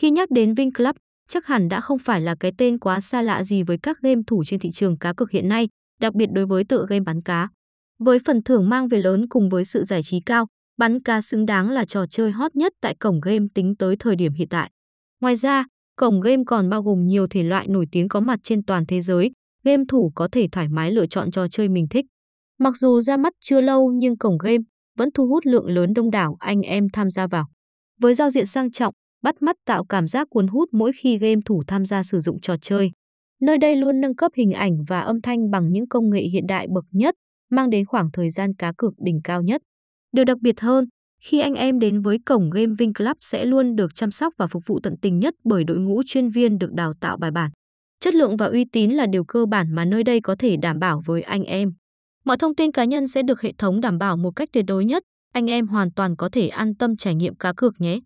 Khi nhắc đến Vinclub, chắc hẳn đã không phải là cái tên quá xa lạ gì với các game thủ trên thị trường cá cược hiện nay, đặc biệt đối với tựa game bắn cá. Với phần thưởng mang về lớn cùng với sự giải trí cao, bắn cá xứng đáng là trò chơi hot nhất tại cổng game tính tới thời điểm hiện tại. Ngoài ra, cổng game còn bao gồm nhiều thể loại nổi tiếng có mặt trên toàn thế giới, game thủ có thể thoải mái lựa chọn trò chơi mình thích. Mặc dù ra mắt chưa lâu nhưng cổng game vẫn thu hút lượng lớn đông đảo anh em tham gia vào. Với giao diện sang trọng, bắt mắt tạo cảm giác cuốn hút mỗi khi game thủ tham gia sử dụng trò chơi. Nơi đây luôn nâng cấp hình ảnh và âm thanh bằng những công nghệ hiện đại bậc nhất, mang đến khoảng thời gian cá cược đỉnh cao nhất. Điều đặc biệt hơn, khi anh em đến với cổng Game Vinh Club sẽ luôn được chăm sóc và phục vụ tận tình nhất bởi đội ngũ chuyên viên được đào tạo bài bản. Chất lượng và uy tín là điều cơ bản mà nơi đây có thể đảm bảo với anh em. Mọi thông tin cá nhân sẽ được hệ thống đảm bảo một cách tuyệt đối nhất, anh em hoàn toàn có thể an tâm trải nghiệm cá cược nhé.